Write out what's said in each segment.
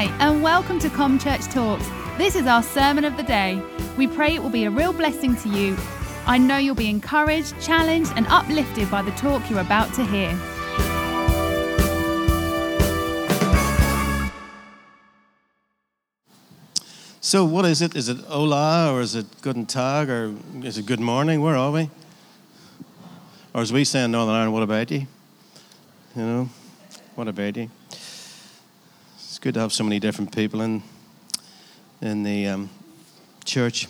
Hi, and welcome to Com Church Talks. This is our sermon of the day. We pray it will be a real blessing to you. I know you'll be encouraged, challenged, and uplifted by the talk you're about to hear. So, what is it? Is it hola or is it guten tag or is it good morning? Where are we? Or as we say in Northern Ireland, what about you? You know, what about you? Good to have so many different people in, in the um, church,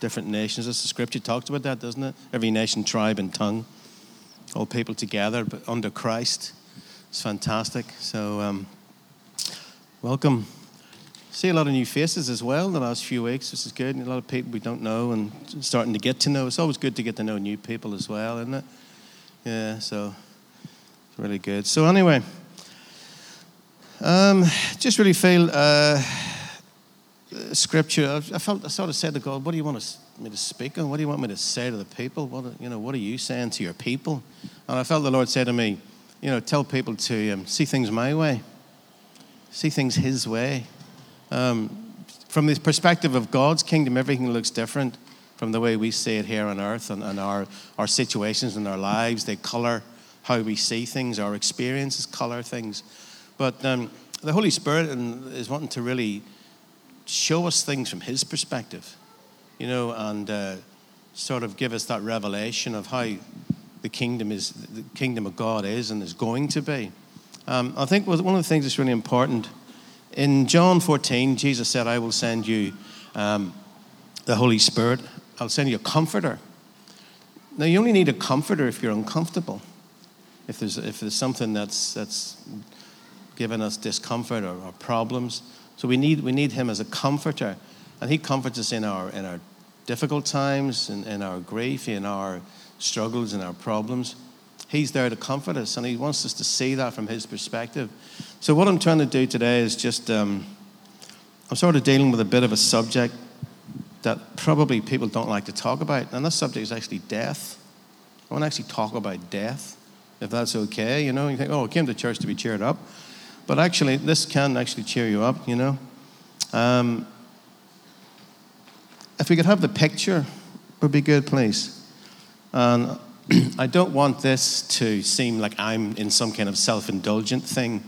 different nations. As the scripture talks about that, doesn't it? Every nation, tribe, and tongue, all people together, but under Christ. It's fantastic. So, um, welcome. See a lot of new faces as well in the last few weeks, This is good. And a lot of people we don't know and starting to get to know. It's always good to get to know new people as well, isn't it? Yeah, so it's really good. So, anyway, um, just really feel uh, scripture. I felt I sort of said to God, "What do you want me to speak on? What do you want me to say to the people? What you know? What are you saying to your people?" And I felt the Lord say to me, "You know, tell people to um, see things my way, see things His way." Um, from the perspective of God's kingdom, everything looks different from the way we see it here on earth and, and our, our situations and our lives. They color how we see things, our experiences color things. But um, the Holy Spirit is wanting to really show us things from His perspective, you know, and uh, sort of give us that revelation of how the kingdom is, the kingdom of God is and is going to be. Um, I think one of the things that's really important in John 14, Jesus said, I will send you um, the Holy Spirit. I'll send you a comforter. Now, you only need a comforter if you're uncomfortable. If there's, if there's something that's, that's given us discomfort or, or problems. So we need, we need Him as a comforter. And He comforts us in our, in our difficult times, in, in our grief, in our struggles, in our problems. He's there to comfort us, and He wants us to see that from His perspective. So, what I'm trying to do today is just, um, I'm sort of dealing with a bit of a subject that probably people don't like to talk about, and that subject is actually death. I want to actually talk about death, if that's okay. You know, you think, oh, I came to church to be cheered up. But actually, this can actually cheer you up, you know. Um, if we could have the picture, would be good, please. And I don't want this to seem like I'm in some kind of self indulgent thing,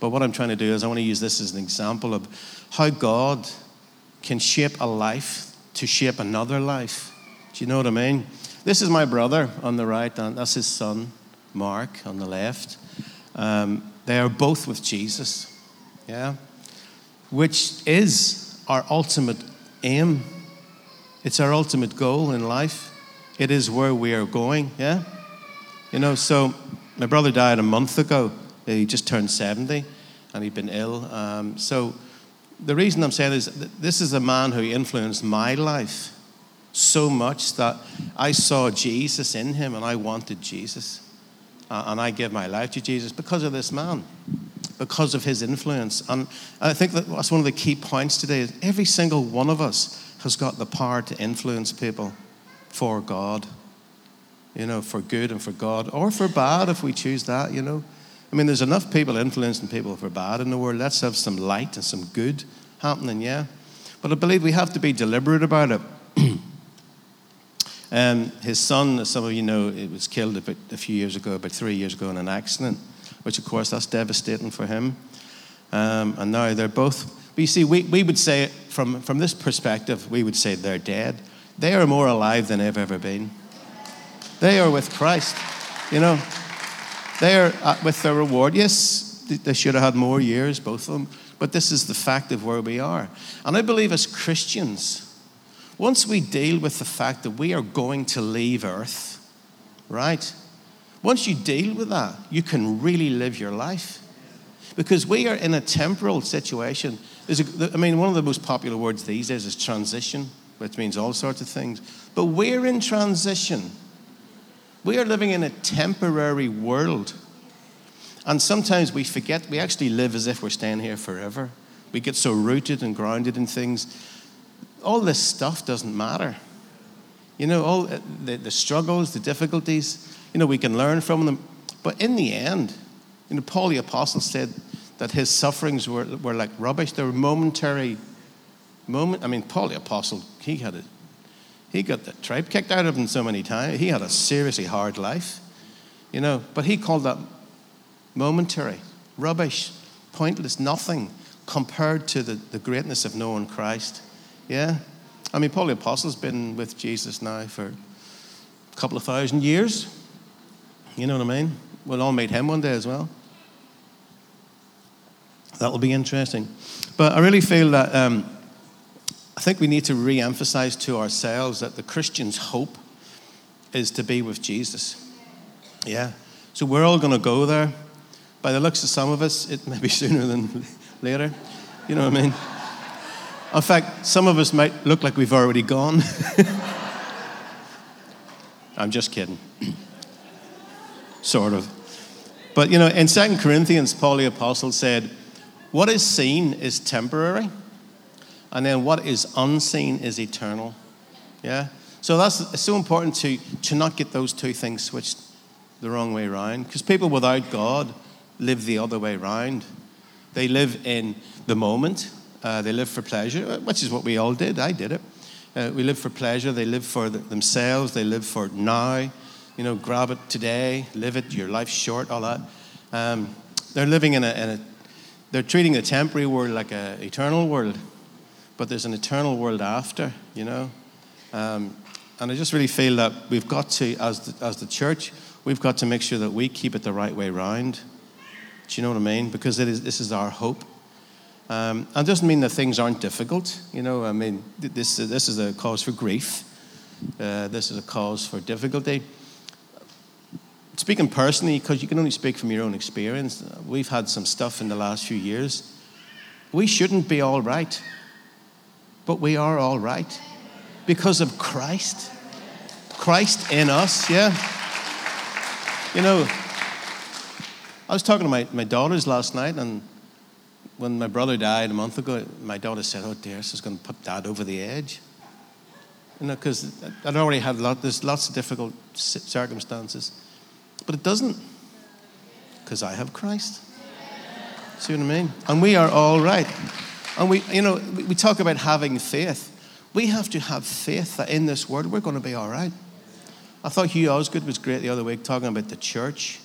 but what I'm trying to do is I want to use this as an example of how God can shape a life to shape another life. Do you know what I mean? This is my brother on the right, and that's his son, Mark, on the left. Um, they are both with Jesus, yeah, which is our ultimate aim. It's our ultimate goal in life. It is where we are going, yeah? You know, so my brother died a month ago. He just turned 70 and he'd been ill. Um, so the reason I'm saying is this is a man who influenced my life so much that I saw Jesus in him and I wanted Jesus. Uh, and I gave my life to Jesus because of this man, because of his influence. And I think that that's one of the key points today. Is every single one of us has got the power to influence people for God, you know, for good and for God, or for bad if we choose that, you know. I mean, there's enough people influencing people for bad in the world. Let's have some light and some good happening, yeah. But I believe we have to be deliberate about it. And his son, as some of you know, it was killed about a few years ago, about three years ago, in an accident, which of course that's devastating for him. Um, and now they're both. But you see, we, we would say, from, from this perspective, we would say they're dead. They are more alive than they've ever been. They are with Christ, you know. They are uh, with their reward. Yes, they should have had more years, both of them, but this is the fact of where we are. And I believe as Christians, once we deal with the fact that we are going to leave earth, right? Once you deal with that, you can really live your life. Because we are in a temporal situation. A, I mean, one of the most popular words these days is transition which means all sorts of things. But we're in transition. We are living in a temporary world. And sometimes we forget we actually live as if we're staying here forever. We get so rooted and grounded in things. All this stuff doesn't matter. You know, all uh, the, the struggles, the difficulties, you know, we can learn from them. But in the end, you know, Paul the Apostle said that his sufferings were, were like rubbish. They were momentary moment. I mean, Paul the Apostle, he had it. He got the tripe kicked out of him so many times. He had a seriously hard life, you know. But he called that momentary, rubbish, pointless, nothing compared to the, the greatness of knowing Christ. Yeah? I mean, Paul the Apostle's been with Jesus now for a couple of thousand years. You know what I mean? We'll all meet him one day as well. That will be interesting. But I really feel that um, I think we need to re emphasize to ourselves that the Christian's hope is to be with Jesus. Yeah. So we're all going to go there. By the looks of some of us, it may be sooner than later. You know what I mean? In fact, some of us might look like we've already gone. I'm just kidding. sort of. But you know, in 2 Corinthians, Paul the Apostle said, What is seen is temporary, and then what is unseen is eternal. Yeah? So that's it's so important to, to not get those two things switched the wrong way around. Because people without God live the other way around. They live in the moment, uh, they live for pleasure, which is what we all did. I did it. Uh, we live for pleasure, they live for the, themselves, they live for now. You know, grab it today, live it, your life's short, all that. Um, they're living in a, in a, they're treating the temporary world like an eternal world, but there's an eternal world after, you know. Um, and I just really feel that we've got to, as the, as the church, we've got to make sure that we keep it the right way round. Do you know what I mean? Because it is, this is our hope. Um, and it doesn't mean that things aren't difficult. You know, I mean, this, this is a cause for grief. Uh, this is a cause for difficulty. Speaking personally, because you can only speak from your own experience, we've had some stuff in the last few years. We shouldn't be all right, but we are all right because of Christ. Christ in us, yeah. You know, I was talking to my, my daughters last night, and when my brother died a month ago, my daughter said, Oh, dear, this is going to put dad over the edge. You know, because I'd already had lot, there's lots of difficult circumstances. But it doesn't, because I have Christ. See what I mean? And we are all right. And we, you know, we talk about having faith. We have to have faith that in this world we're going to be all right. I thought Hugh Osgood was great the other week talking about the church,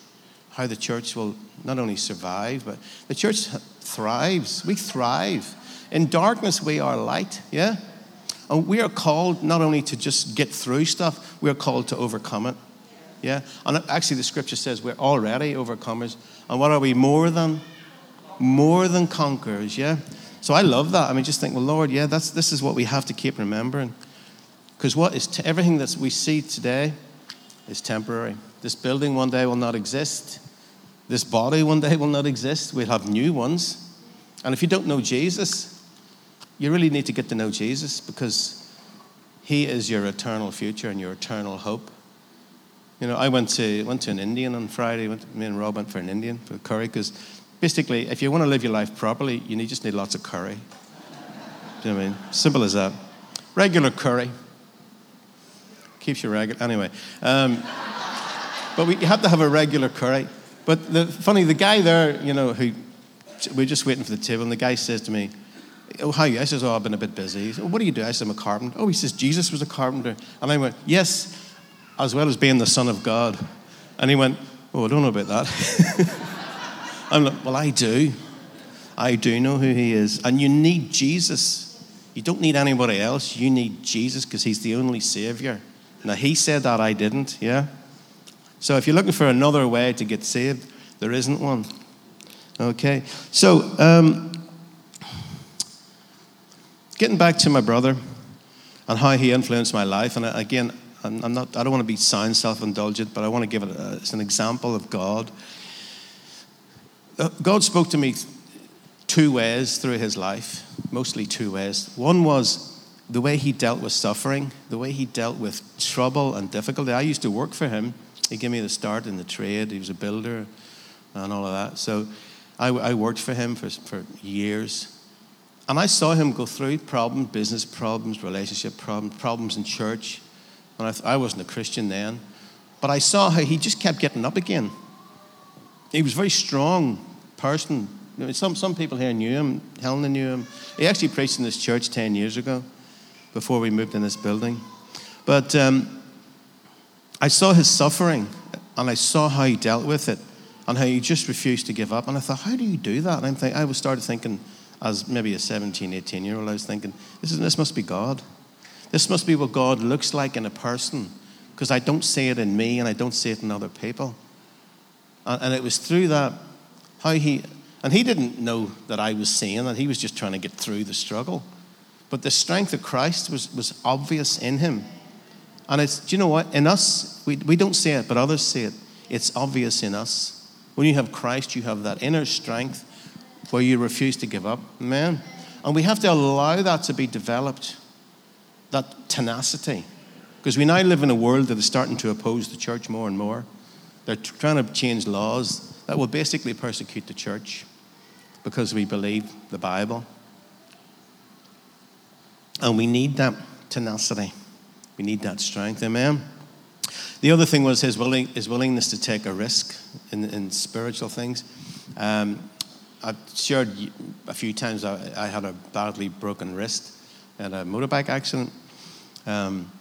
how the church will not only survive, but the church thrives. We thrive. In darkness, we are light, yeah? And we are called not only to just get through stuff, we are called to overcome it. Yeah? And actually, the scripture says we're already overcomers. And what are we more than? More than conquerors, yeah? So I love that. I mean, just think, well, Lord, yeah, that's, this is what we have to keep remembering. Because what is t- everything that we see today is temporary. This building one day will not exist. This body one day will not exist. We'll have new ones. And if you don't know Jesus, you really need to get to know Jesus because he is your eternal future and your eternal hope. You know, I went to went to an Indian on Friday. Went, me and Rob went for an Indian for curry because basically, if you want to live your life properly, you need, just need lots of curry. Do you know what I mean? Simple as that. Regular curry keeps you regular. Anyway, um, but we, you have to have a regular curry. But the funny, the guy there, you know, who we're just waiting for the table, and the guy says to me, "Oh, how are you?" I says, "Oh, I've been a bit busy." He says, "What do you do?" I said, "I'm a carpenter." Oh, he says, "Jesus was a carpenter," and I went, "Yes." as well as being the Son of God. And he went, Oh, I don't know about that. I'm like, Well, I do. I do know who he is. And you need Jesus. You don't need anybody else. You need Jesus because he's the only Savior. Now, he said that, I didn't, yeah? So if you're looking for another way to get saved, there isn't one. Okay. So, um, getting back to my brother and how he influenced my life, and again, I'm, not, I don't want to be sound self indulgent, but I want to give it a, as an example of God. Uh, God spoke to me two ways through his life, mostly two ways. One was the way he dealt with suffering, the way he dealt with trouble and difficulty. I used to work for him. He gave me the start in the trade. He was a builder and all of that. So I, I worked for him for, for years. And I saw him go through problems, business problems, relationship problems, problems in church. And I, I wasn't a Christian then. But I saw how he just kept getting up again. He was a very strong person, Some, some people here knew him. Helena knew him. He actually preached in this church 10 years ago before we moved in this building. But um, I saw his suffering and I saw how he dealt with it and how he just refused to give up. And I thought, how do you do that? And I'm think, I was started thinking, as maybe a 17, 18 year old, I was thinking, this, is, this must be God. This must be what God looks like in a person because I don't see it in me and I don't see it in other people. And, and it was through that, how he, and he didn't know that I was seeing that. He was just trying to get through the struggle. But the strength of Christ was, was obvious in him. And it's, do you know what? In us, we, we don't see it, but others see it. It's obvious in us. When you have Christ, you have that inner strength where you refuse to give up. Amen. And we have to allow that to be developed, that tenacity. Because we now live in a world that is starting to oppose the church more and more. They're trying to change laws that will basically persecute the church because we believe the Bible. And we need that tenacity. We need that strength. Amen. The other thing was his, willing, his willingness to take a risk in, in spiritual things. Um, I've shared a few times I, I, had a badly broken wrist in a motorbike accident, um,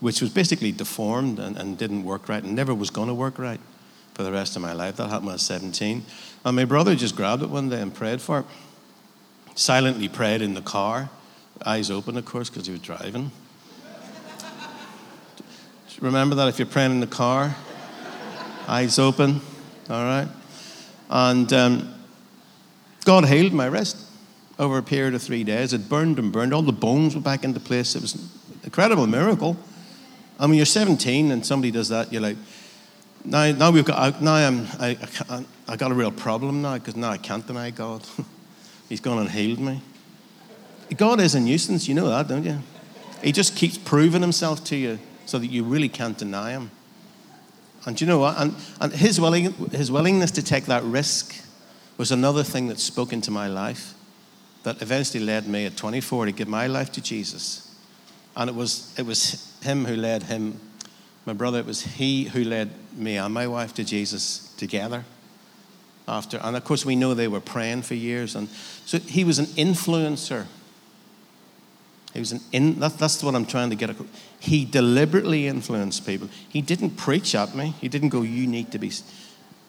which was basically deformed and, and, didn't work right and never was going to work right for the rest of my life. That happened when I was 17. And my brother just grabbed it one day and prayed for it. Silently prayed in the car, eyes open, of course, because he was driving. Remember that if you're praying in the car, eyes open, all right? And um, God healed my wrist over a period of three days. It burned and burned. All the bones were back into place. It was an incredible miracle. I mean, you're 17 and somebody does that, you're like, now, now we've got, now I'm, I, I, I got a real problem now because now I can't deny God. He's gone and healed me. God is a nuisance, you know that, don't you? He just keeps proving himself to you so that you really can't deny him. And you know what? And, and his, willing, his willingness to take that risk was another thing that spoke into my life that eventually led me at 24 to give my life to Jesus. And it was, it was him who led him, my brother, it was he who led me and my wife to Jesus together. After, and of course, we know they were praying for years. And so he was an influencer. He was an in, that, that's what I'm trying to get across. He deliberately influenced people. He didn't preach at me. He didn't go, You need to be.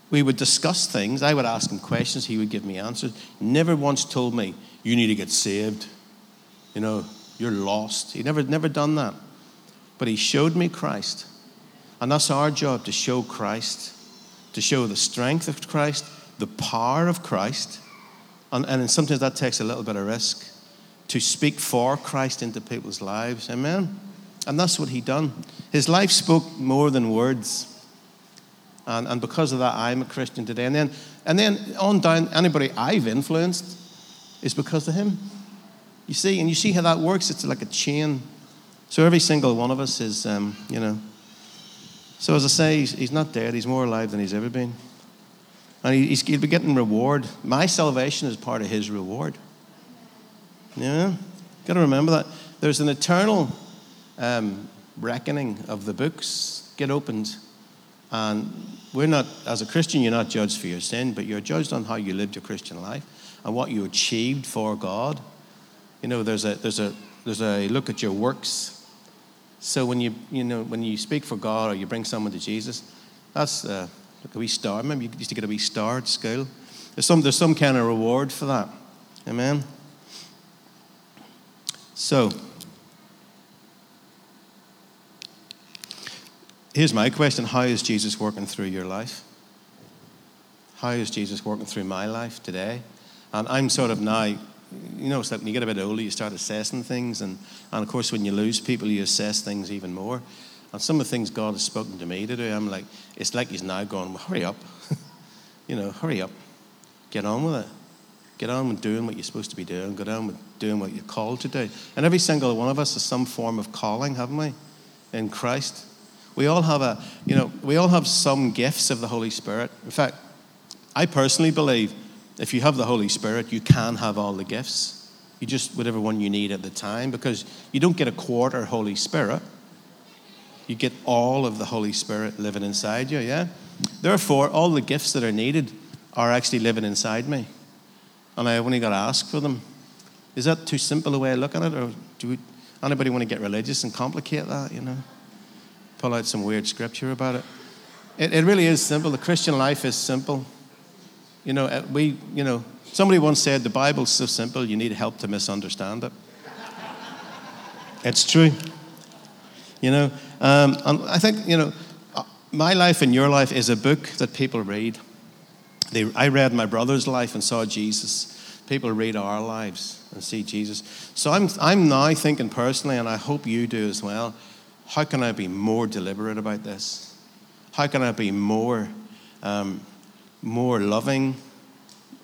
We would discuss things. I would ask him questions. He would give me answers. Never once told me, You need to get saved. You know, you're lost. He never, never done that. But he showed me Christ. And that's our job to show Christ, to show the strength of Christ, the power of Christ. And, and sometimes that takes a little bit of risk to speak for Christ into people's lives. Amen. And that's what he done. His life spoke more than words. And, and because of that, I'm a Christian today. And then, and then on down, anybody I've influenced is because of him. You see, and you see how that works. It's like a chain. So every single one of us is, um, you know. So as I say, he's, he's, not dead. He's more alive than he's ever been. And he, he's, he'll be getting reward. My salvation is part of his reward. Yeah? Got to remember that. There's an eternal um, reckoning of the books get opened. And we're not, as a Christian, you're not judged for your sin, but you're judged on how you lived your Christian life and what you achieved for God. You know, there's a, there's a, there's a look at your works. So when you, you know, when you speak for God or you bring someone to Jesus, that's uh, like a wee star. Remember, you used to get a wee star at school. There's some, there's some kind of reward for that. Amen. So, here's my question How is Jesus working through your life? How is Jesus working through my life today? And I'm sort of now, you know, it's like when you get a bit older, you start assessing things. And, and of course, when you lose people, you assess things even more. And some of the things God has spoken to me to do, I'm like, it's like He's now going, well, hurry up. you know, hurry up. Get on with it. Get on with doing what you're supposed to be doing. Get on with doing what you're called to do. And every single one of us has some form of calling, haven't we? In Christ. We all have a, you know, we all have some gifts of the Holy Spirit. In fact, I personally believe if you have the Holy Spirit, you can have all the gifts. You just, whatever one you need at the time, because you don't get a quarter Holy Spirit. You get all of the Holy Spirit living inside you, yeah? Therefore, all the gifts that are needed are actually living inside me. And I've only got to ask for them. Is that too simple a way of looking at it? Or do we, anybody want to get religious and complicate that, you know? Pull out some weird scripture about it. It, it really is simple. The Christian life is simple. You know, we, you know, somebody once said the Bible's so simple you need help to misunderstand it. it's true. You know, um, and I think, you know, uh, my life and your life is a book that people read. They, I read my brother's life and saw Jesus. People read our lives and see Jesus. So I'm, I'm now thinking personally, and I hope you do as well, how can I be more deliberate about this? How can I be more, um, more loving?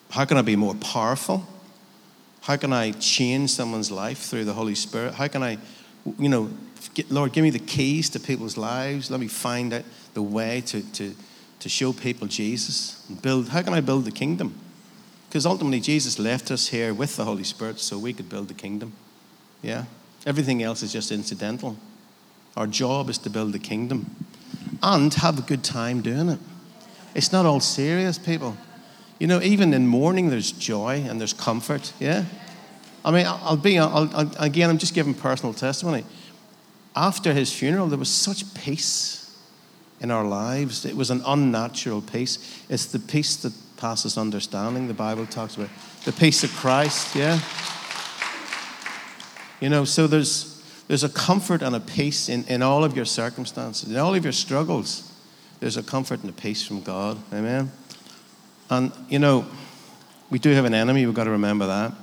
How can I be more powerful? How can I change someone's life through the Holy Spirit? How can I, you know, Lord, give me the keys to people's lives. Let me find out the way to, to, to show people Jesus and build. How can I build the kingdom? Because ultimately, Jesus left us here with the Holy Spirit so we could build the kingdom. Yeah? Everything else is just incidental. Our job is to build the kingdom and have a good time doing it. It's not all serious, people. You know, even in mourning, there's joy and there's comfort. Yeah? I mean, I'll be, I'll, I'll, again, I'm just giving personal testimony after his funeral, there was such peace in our lives. It was an unnatural peace. It's the peace that passes understanding, the Bible talks about. The peace of Christ, yeah? You know, so there's, there's a comfort and a peace in, in all of your circumstances, in all of your struggles. There's a comfort and a peace from God. Amen? And, you know, we do have an enemy, we've got to remember that.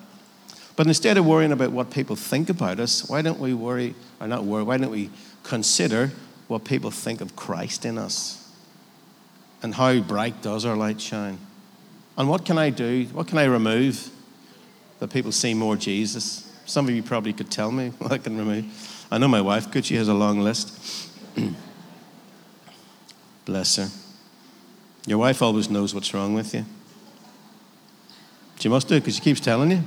But instead of worrying about what people think about us, why don't we worry, or not worry, why don't we consider what people think of Christ in us? And how bright does our light shine? And what can I do? What can I remove that people see more Jesus? Some of you probably could tell me what I can remove. I know my wife could, she has a long list. Bless her. Your wife always knows what's wrong with you. She must do because she keeps telling you.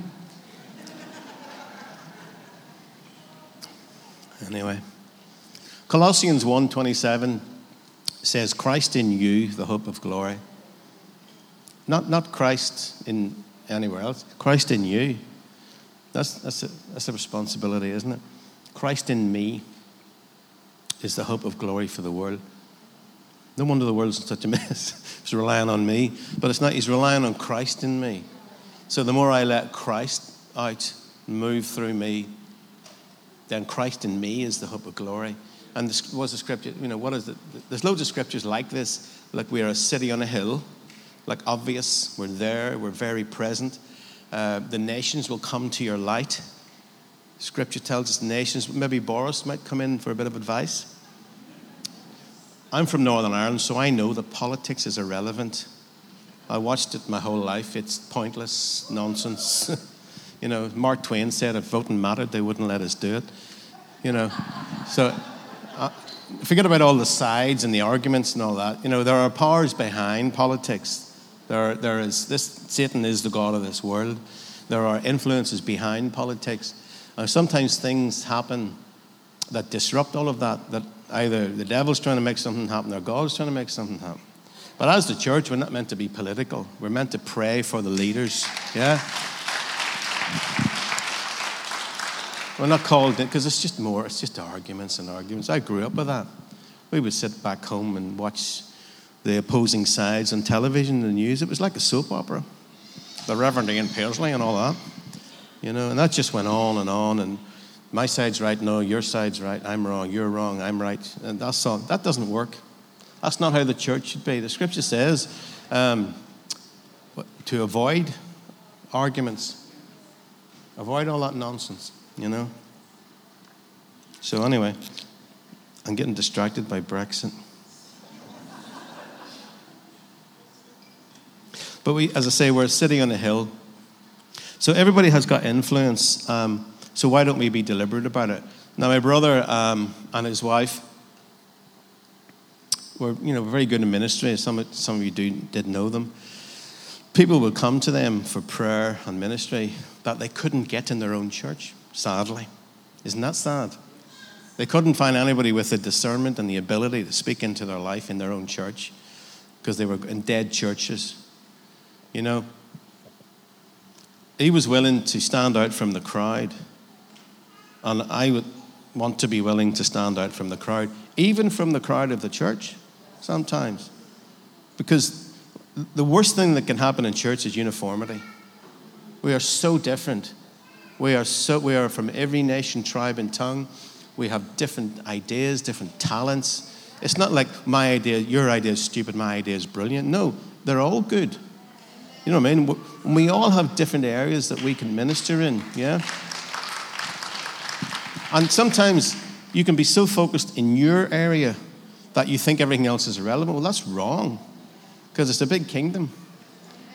Anyway, Colossians 1:27 says, "Christ in you, the hope of glory." Not, not Christ in anywhere else. Christ in you. That's, that's, a, that's a responsibility, isn't it? Christ in me is the hope of glory for the world. No wonder the world's in such a mess. He's relying on me, but it's not. He's relying on Christ in me. So the more I let Christ out, move through me, then Christ in me is the hope of glory. And this was a scripture, you know, what is it? There's loads of scriptures like this, like we are a city on a hill, like obvious, we're there, we're very present. Uh, the nations will come to your light. Scripture tells us nations, maybe Boris might come in for a bit of advice. I'm from Northern Ireland, so I know that politics is irrelevant. I watched it my whole life. It's pointless nonsense. You know, Mark Twain said if voting mattered, they wouldn't let us do it. You know, so uh, forget about all the sides and the arguments and all that. You know, there are powers behind politics. There, there is this Satan is the god of this world. There are influences behind politics. Uh, sometimes things happen that disrupt all of that. That either the devil's trying to make something happen or God's trying to make something happen. But as the church, we're not meant to be political. We're meant to pray for the leaders. Yeah. We're not called it because it's just more, it's just arguments and arguments. I grew up with that. We would sit back home and watch the opposing sides on television and the news. It was like a soap opera. The Reverend Ian Paisley and all that. You know, and that just went on and on. And my side's right, no, your side's right, I'm wrong, you're wrong, I'm right. And that's all. That doesn't work. That's not how the church should be. The scripture says um, to avoid arguments Avoid all that nonsense, you know? So, anyway, I'm getting distracted by Brexit. But we, as I say, we're sitting on a hill. So everybody has got influence. Um, so why don't we be deliberate about it? Now, my brother um, and his wife were, you know, very good in ministry. Some, some of you do, did know them people would come to them for prayer and ministry that they couldn't get in their own church, sadly. Isn't that sad? They couldn't find anybody with the discernment and the ability to speak into their life in their own church because they were in dead churches. You know, he was willing to stand out from the crowd. And I would want to be willing to stand out from the crowd, even from the crowd of the church sometimes. Because the worst thing that can happen in church is uniformity. We are so different. We are, so, we are from every nation, tribe, and tongue. We have different ideas, different talents. It's not like my idea, your idea is stupid, my idea is brilliant. No, they're all good. You know what I mean? We all have different areas that we can minister in, yeah? And sometimes you can be so focused in your area that you think everything else is irrelevant. Well, that's wrong because it's a big kingdom.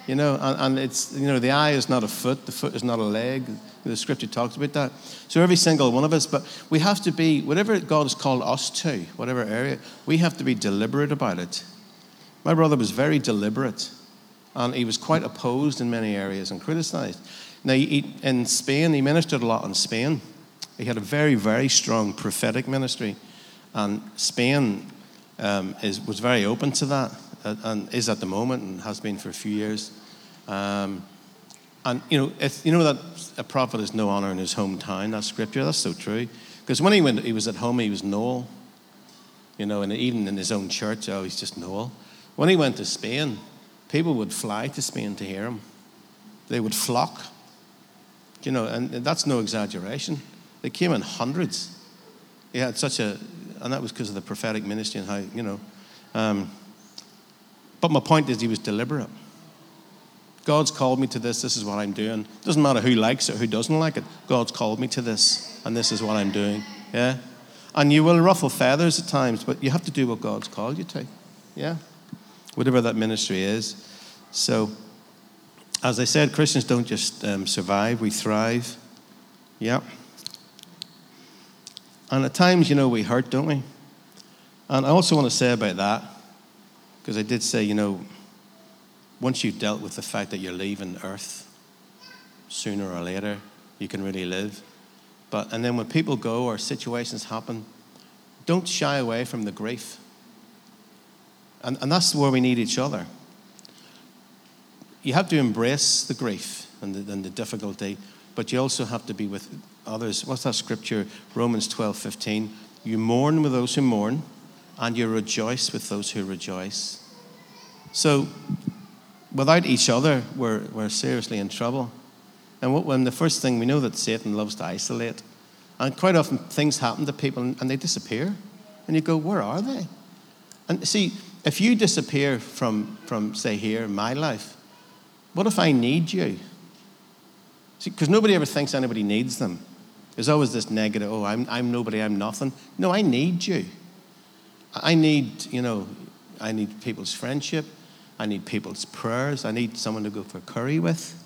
You know, and, and, it's, you know, the eye is not a foot, the foot is not a leg. The scripture talks about that. So every single one of us, but we have to be, whatever God has called us to, whatever area, we have to be deliberate about it. My brother was very deliberate and he was quite opposed in many areas and criticized. Now, he, in Spain, he ministered a lot in Spain. He had a very, very strong prophetic ministry, and Spain um, is, was very open to that, and is at the moment, and has been for a few years. Um, and you know, you know that a prophet has no honor in his hometown. That's scripture. That's so true. Because when he went, he was at home. He was Noel. You know, and even in his own church, oh, he's just Noel. When he went to Spain, People would fly to Spain to hear him. They would flock. You know, and that's no exaggeration. They came in hundreds. He had such a, and that was because of the prophetic ministry and how, you know. Um, but my point is, he was deliberate. God's called me to this. This is what I'm doing. Doesn't matter who likes it, who doesn't like it. God's called me to this, and this is what I'm doing. Yeah? And you will ruffle feathers at times, but you have to do what God's called you to. Yeah? whatever that ministry is. So, as I said, Christians don't just um, survive, we thrive. Yeah. And at times, you know, we hurt, don't we? And I also want to say about that, because I did say, you know, once you've dealt with the fact that you're leaving Earth, sooner or later, you can really live. But, and then when people go or situations happen, don't shy away from the grief. And, and that's where we need each other. You have to embrace the grief and the, and the difficulty, but you also have to be with others. What's that scripture? Romans 12 15. You mourn with those who mourn, and you rejoice with those who rejoice. So, without each other, we're, we're seriously in trouble. And what, when the first thing we know that Satan loves to isolate, and quite often things happen to people and, they disappear, and you go, Where are they? And see, if you disappear from, from say, here my life, what if I need you? Because nobody ever thinks anybody needs them. There's always this negative, oh, I'm, I'm nobody, I'm nothing. No, I need you. I need, you know, I need people's friendship. I need people's prayers. I need someone to go for curry with.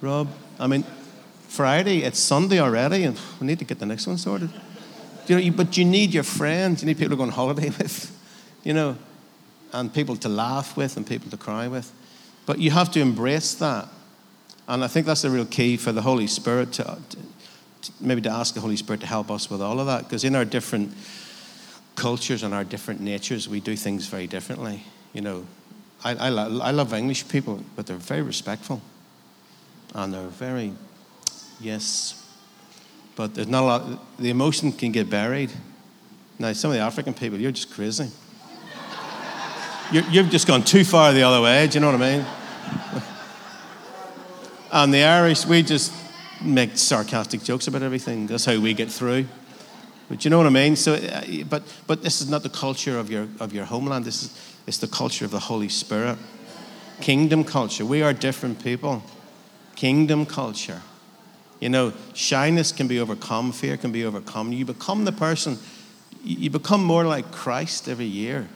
Rob, I mean, Friday, it's Sunday already, and we need to get the next one sorted. You know, but you need your friends. You need people to go on holiday with. You know, and people to laugh with and people to cry with. But you have to embrace that. And I think that's the real key for the Holy Spirit to, to maybe to ask the Holy Spirit to help us with all of that. Because in our different cultures and our different natures, we do things very differently. You know, I, I, lo- I love English people, but they're very respectful. And they're very, yes. But there's not a lot, the emotion can get buried. Now, some of the African people, you're just crazy you have just gone too far the other way. Do you know what I mean? and the Irish, we just make sarcastic jokes about everything. That's how we get through. But you know what I mean? So, uh, but but this is not the culture of your of your homeland. This is it's the culture of the Holy Spirit, kingdom culture. We are different people. Kingdom culture. You know, shyness can be overcome. Fear can be overcome. You become the person. You become more like Christ every year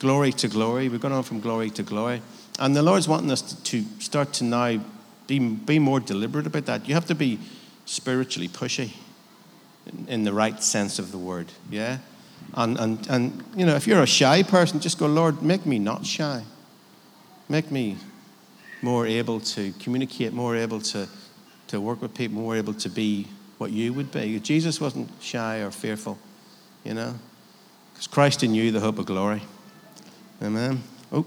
glory to glory. We're going on from glory to glory. And the Lord's wanting us to, start to now be, be more deliberate about that. You have to be spiritually pushy in, the right sense of the word, yeah? And, and, and, you know, if you're a shy person, just go, Lord, make me not shy. Make me more able to communicate, more able to, to work with people, more able to be what you would be. Jesus wasn't shy or fearful, you know? Because Christ in you, the hope of glory. Amen. Oh.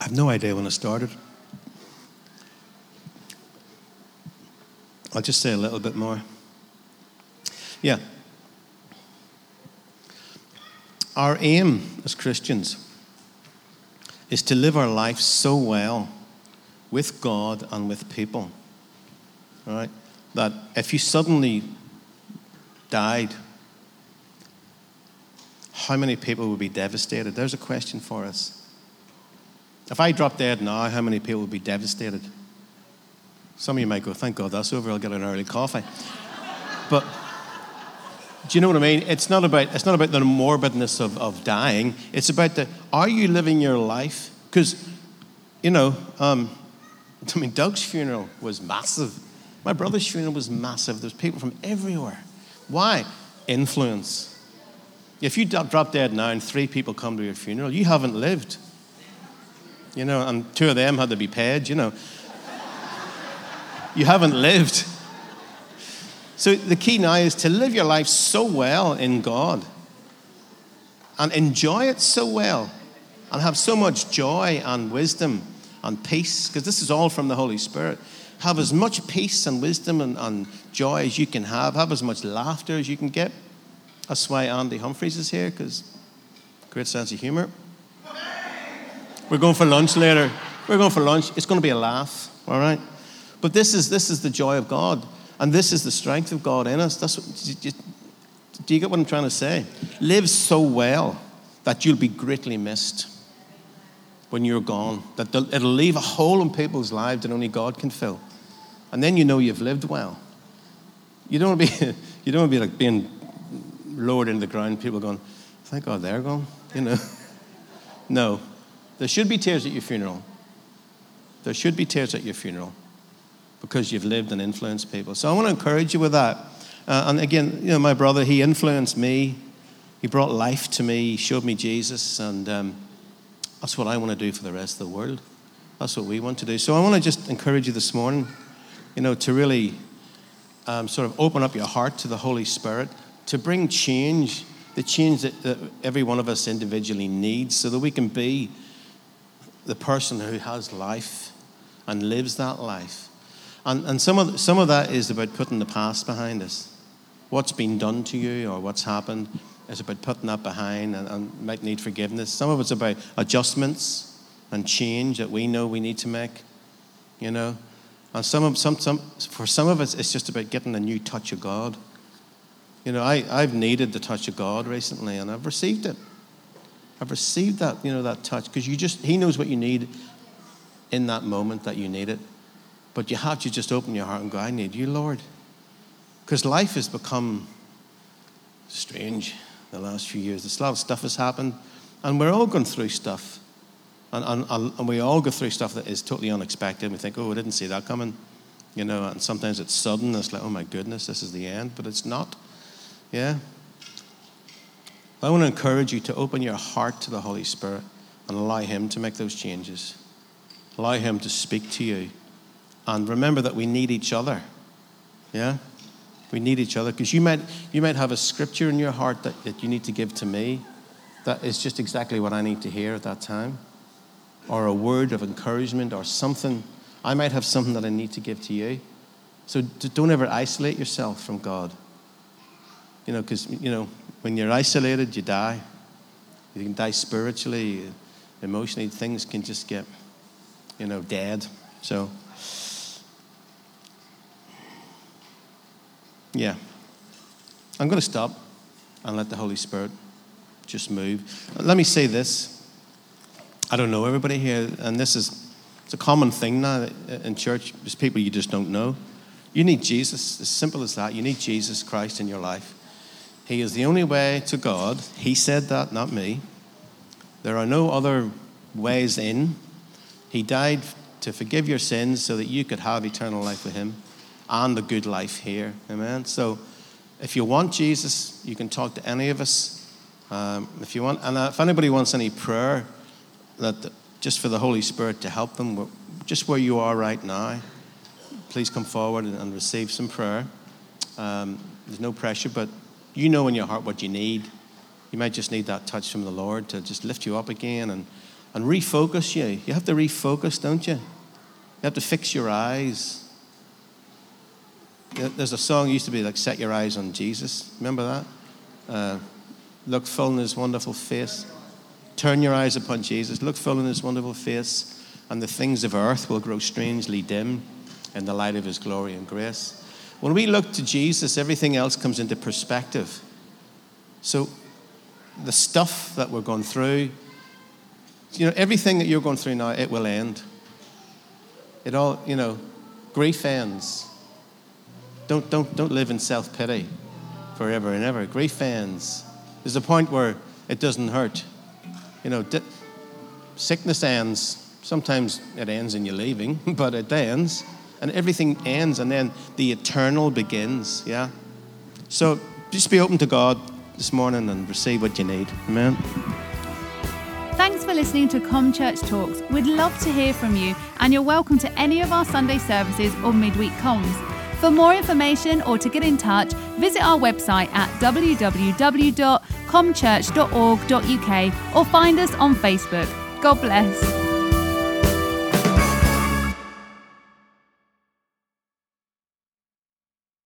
I have no idea when I started. I'll just say a little bit more. Yeah. Our aim as Christians is to live our life so well with God and with people, right? that if you suddenly died, how many people would be devastated? There's a question for us. If I drop dead now, how many people would be devastated? Some of you might go, thank God that's over, I'll get an early coffee. but do you know what I mean? It's not about, it's not about the morbidness of, of dying. It's about the, are you living your life? Because, you know, um, I mean, Doug's funeral was massive. My brother's funeral was massive. There's people from everywhere. Why? Influence. If you drop dead now and three people come to your funeral, you haven't lived. You know, and two of them had to be paid, you know. You haven't lived. So the key now is to live your life so well in God and enjoy it so well and have so much joy and wisdom and peace, because this is all from the Holy Spirit. Have as much peace and wisdom and, and joy as you can have. Have as much laughter as you can get. That's why Andy Humphreys is here, because great sense of humor. We're going for lunch later. We're going for lunch. It's going to be a laugh, all right? But this is, this is the joy of God, and this is the strength of God in us. That's what, do you get what I'm trying to say? Live so well that you'll be greatly missed when you're gone, that it'll leave a hole in people's lives that only God can fill. And then you know you've lived well. You don't want to be, you don't want to be like being lowered into the ground, people going, thank God they're gone, you know. no, there should be tears at your funeral. There should be tears at your funeral because you've lived and influenced people. So I want to encourage you with that. Uh, and again, you know, my brother, he influenced me. He brought life to me. He showed me Jesus. And um, that's what I want to do for the rest of the world. That's what we want to do. So I want to just encourage you this morning, you know, to really um, sort of open up your heart to the Holy Spirit, to bring change, the change that, that every one of us individually needs, so that we can be the person who has life and lives that life. And, and some, of, some of that is about putting the past behind us. What's been done to you or what's happened is about putting that behind and, and might need forgiveness. Some of it's about adjustments and change that we know we need to make, you know. And some of, some, some, for some of us, it's just about getting a new touch of God. You know, I, I've needed the touch of God recently and I've received it. I've received that, you know, that touch because you just, He knows what you need in that moment that you need it. But you have to just open your heart and go, I need you, Lord. Because life has become strange the last few years. There's a lot of stuff has happened, and we're all going through stuff. And, and, and we all go through stuff that is totally unexpected. We think, oh, I didn't see that coming. You know, and sometimes it's sudden. It's like, oh my goodness, this is the end. But it's not. Yeah? I want to encourage you to open your heart to the Holy Spirit and allow Him to make those changes. Allow Him to speak to you. And remember that we need each other. Yeah? We need each other because you might, you might have a scripture in your heart that, that you need to give to me that is just exactly what I need to hear at that time, or a word of encouragement or something. I might have something that I need to give to you. So don't ever isolate yourself from God. You know, because, you know, when you're isolated, you die. You can die spiritually, uh, emotionally. Things can just get, you know, dead. So, yeah. I'm going to stop and let the Holy Spirit just move. Let me say this. I don't know everybody here, and this is it's a common thing now uh, in church. There's people you just don't know. You need Jesus, as simple as that. You need Jesus Christ in your life. He is the only way to God. He said that, not me. There are no other ways in. He died to forgive your sins so that you could have eternal life with Him and the good life here. Amen. So if you want Jesus, you can talk to any of us. Um, if you want, and if anybody wants any prayer, that just for the Holy Spirit to help them, just where you are right now, please come forward and, and receive some prayer. Um, there's no pressure, but you know in your heart what you need. You might just need that touch from the Lord to just lift you up again and and refocus you. You have to refocus, don't you? You have to fix your eyes. There's a song used to be like "Set Your Eyes on Jesus." Remember that? Uh, look full in His wonderful face. Turn your eyes upon Jesus. Look full in His wonderful face, and the things of earth will grow strangely dim in the light of His glory and grace. When we look to Jesus, everything else comes into perspective. So, the stuff that we're going through, you know, everything that you're going through now, it will end. It all, you know, grief ends. Don't, don't, don't live in self pity forever and ever. Grief ends. There's a point where it doesn't hurt. You know, di- sickness ends. Sometimes it ends in you leaving, but it ends. And everything ends, and then the eternal begins. Yeah? So just be open to God this morning and receive what you need. Amen. Thanks for listening to Com Church Talks. We'd love to hear from you, and you're welcome to any of our Sunday services or midweek comms. For more information or to get in touch, visit our website at www.comchurch.org.uk or find us on Facebook. God bless.